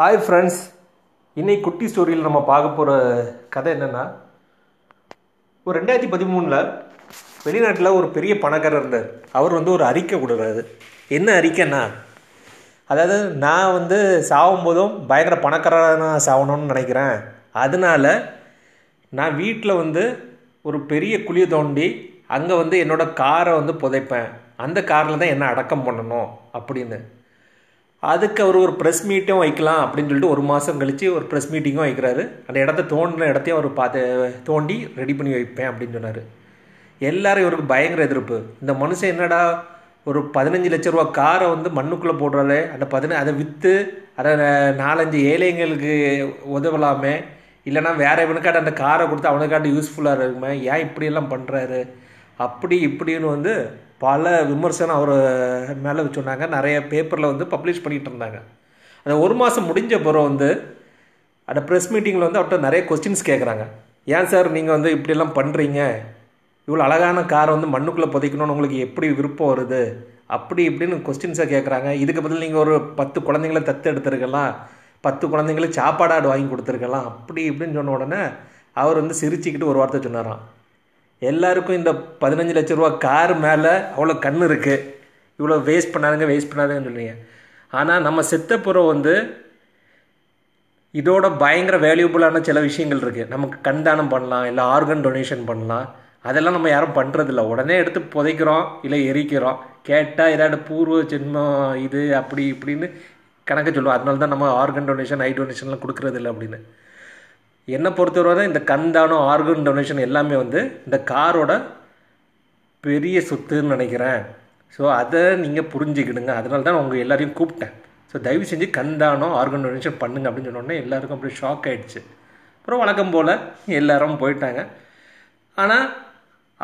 Hi friends இன்னைக்கு குட்டி ஸ்டோரியில் நம்ம பார்க்க போகிற கதை என்னென்னா ஒரு ரெண்டாயிரத்தி பதிமூணில் வெளிநாட்டில் ஒரு பெரிய பணக்காரர் இருந்தார். அவர் வந்து ஒரு அறிக்கை கொடுக்குறாரு. என்ன அறிக்கைன்னா அதாவது நான் வந்து சாகும் போதும் பயங்கர பணக்காரராக நான் சாகணும்னு நினைக்கிறேன். அதனால நான் வீட்டில் வந்து ஒரு பெரிய குழியை தோண்டி அங்கே வந்து என்னோடய காரை வந்து புதைப்பேன். அந்த காரில் தான் என்ன அடக்கம் பண்ணணும் அப்படின்னு. அதுக்கு அவர் ஒரு ப்ரெஸ் மீட்டும் வைக்கலாம் அப்படின்னு சொல்லிட்டு ஒரு மாதம் கழித்து ஒரு ப்ரெஸ் மீட்டிங்கும் வைக்கிறாரு. அந்த இடத்த தோண்டின இடத்தையும் அவர் பார்த்து தோண்டி ரெடி பண்ணி வைப்பேன் அப்படின்னு சொன்னார். எல்லாரும் இவருக்கு பயங்கர எதிர்ப்பு. இந்த மனுஷன் என்னடா ஒரு பதினஞ்சு லட்ச ரூபா காரை வந்து மண்ணுக்குள்ளே போடுறாரு. அந்த பதின அதை விற்று அதை நாலஞ்சு ஏழைங்களுக்கு உதவலாமே. இல்லைனா வேற இவனுக்காட்ட அந்த காரை கொடுத்து அவனுக்காட்ட யூஸ்ஃபுல்லாக இருக்குமே. ஏன் இப்படியெல்லாம் பண்ணுறாரு அப்படி இப்படின்னு வந்து பல விமர்சனம் அவர் மேலே சொன்னாங்க நிறைய பேப்பரில் வந்து பப்ளிஷ் பண்ணிகிட்டு இருந்தாங்க. அந்த ஒரு மாதம் முடிஞ்ச பிறகு வந்து அந்த ப்ரெஸ் மீட்டிங்கில் வந்து அவர்கிட்ட நிறைய கொஸ்டின்ஸ் கேட்குறாங்க ஏன் சார் நீங்கள் வந்து இப்படியெல்லாம் பண்ணுறீங்க இவ்வளோ அழகான காரை வந்து மண்ணுக்குள்ளே புதைக்கணும்னு உங்களுக்கு எப்படி விருப்பம் வருது? அப்படி இப்படின்னு கொஸ்டின்ஸை கேட்குறாங்க இதுக்கு பதில் நீங்கள் ஒரு பத்து குழந்தைங்கள தத்து எடுத்துருக்கலாம். பத்து குழந்தைங்களுக்கு சாப்பாடாடு வாங்கி கொடுத்துருக்கலாம். அப்படி இப்படின்னு சொன்ன உடனே அவர் வந்து சிரிச்சுக்கிட்டு ஒரு வார்த்தை சொன்னாராம். எல்லாருக்கும் இந்த பதினஞ்சு லட்ச ரூபா கார் மேலே அவ்வளோ கண் இருக்குது இவ்வளோ வேஸ்ட் பண்ணாதுங்க வேஸ்ட் பண்ணாதுங்கன்னு சொல்லுவீங்க ஆனால் நம்ம சித்தப்புறம் வந்து இதோட பயங்கர வேல்யூபுளான சில விஷயங்கள் இருக்குது நமக்கு கண் தானம் பண்ணலாம் இல்லை ஆர்கன் டொனேஷன் பண்ணலாம். அதெல்லாம் நம்ம யாரும் பண்ணுறதில்ல உடனே எடுத்து புதைக்கிறோம் இல்லை எரிக்கிறோம். கேட்டால் ஏதாவது பூர்வ ஜென்மம் இது அப்படி இப்படின்னு கணக்கு சொல்லுவோம். அதனால தான் நம்ம ஆர்கன் டொனேஷன் ஐ டொனேஷன்லாம் கொடுக்குறதில்ல அப்படின்னு. என்னை பொறுத்தவரை இந்த கந்தானம் ஆர்கன் டொனேஷன் எல்லாமே வந்து இந்த காரோட பெரிய சொத்துன்னு நினைக்கிறேன். ஸோ அதை நீங்கள் புரிஞ்சுக்கிடுங்க. அதனால தான் உங்கள் எல்லாரையும் கூப்பிட்டேன். ஸோ தயவு செஞ்சு கந்தானம் ஆர்கன் டொனேஷன் பண்ணுங்க அப்படின்னு சொன்னோடனே எல்லாருக்கும் அப்படியே ஷாக் ஆகிடுச்சு அப்புறம் வழக்கம் போல் எல்லாரும் போயிட்டாங்க. ஆனால்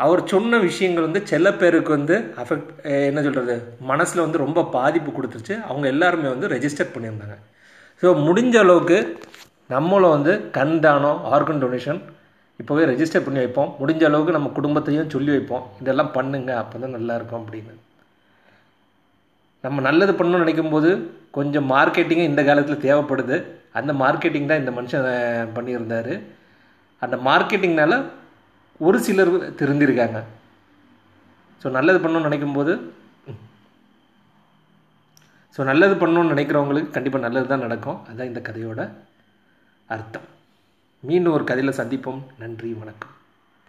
அவர் சொன்ன விஷயங்கள் வந்து சில பேருக்கு வந்து அஃபெக்ட் என்ன சொல்கிறது மனசில் வந்து ரொம்ப பாதிப்பு கொடுத்துருச்சு. அவங்க எல்லாருமே வந்து ரெஜிஸ்டர் பண்ணியிருந்தாங்க. ஸோ முடிஞ்ச அளவுக்கு நம்மளும் வந்து கண் தானம் ஆர்கன் டொனேஷன் இப்போவே ரெஜிஸ்டர் பண்ணி வைப்போம். முடிஞ்ச அளவுக்கு நம்ம குடும்பத்தையும் சொல்லி வைப்போம். இதெல்லாம் பண்ணுங்க அப்போ தான் நல்லாயிருக்கும் அப்படின்னு. நம்ம நல்லது பண்ணணும்னு நினைக்கும் போது கொஞ்சம் மார்க்கெட்டிங்கும் இந்த காலத்தில் தேவைப்படுது. அந்த மார்க்கெட்டிங் தான் இந்த மனுஷன் பண்ணியிருந்தார். அந்த மார்க்கெட்டிங்னால ஒரு சிலர் திருந்திருக்காங்க ஸோ நல்லது பண்ணணும்னு நினைக்கும் போது ஸோ நல்லது பண்ணணும்னு நினைக்கிறவங்களுக்கு கண்டிப்பாக நல்லது தான் நடக்கும். அதுதான் இந்த கதையோட அர்த்தம். மீண்டும் ஒரு கதையில் சந்திப்போம். நன்றி வணக்கம்.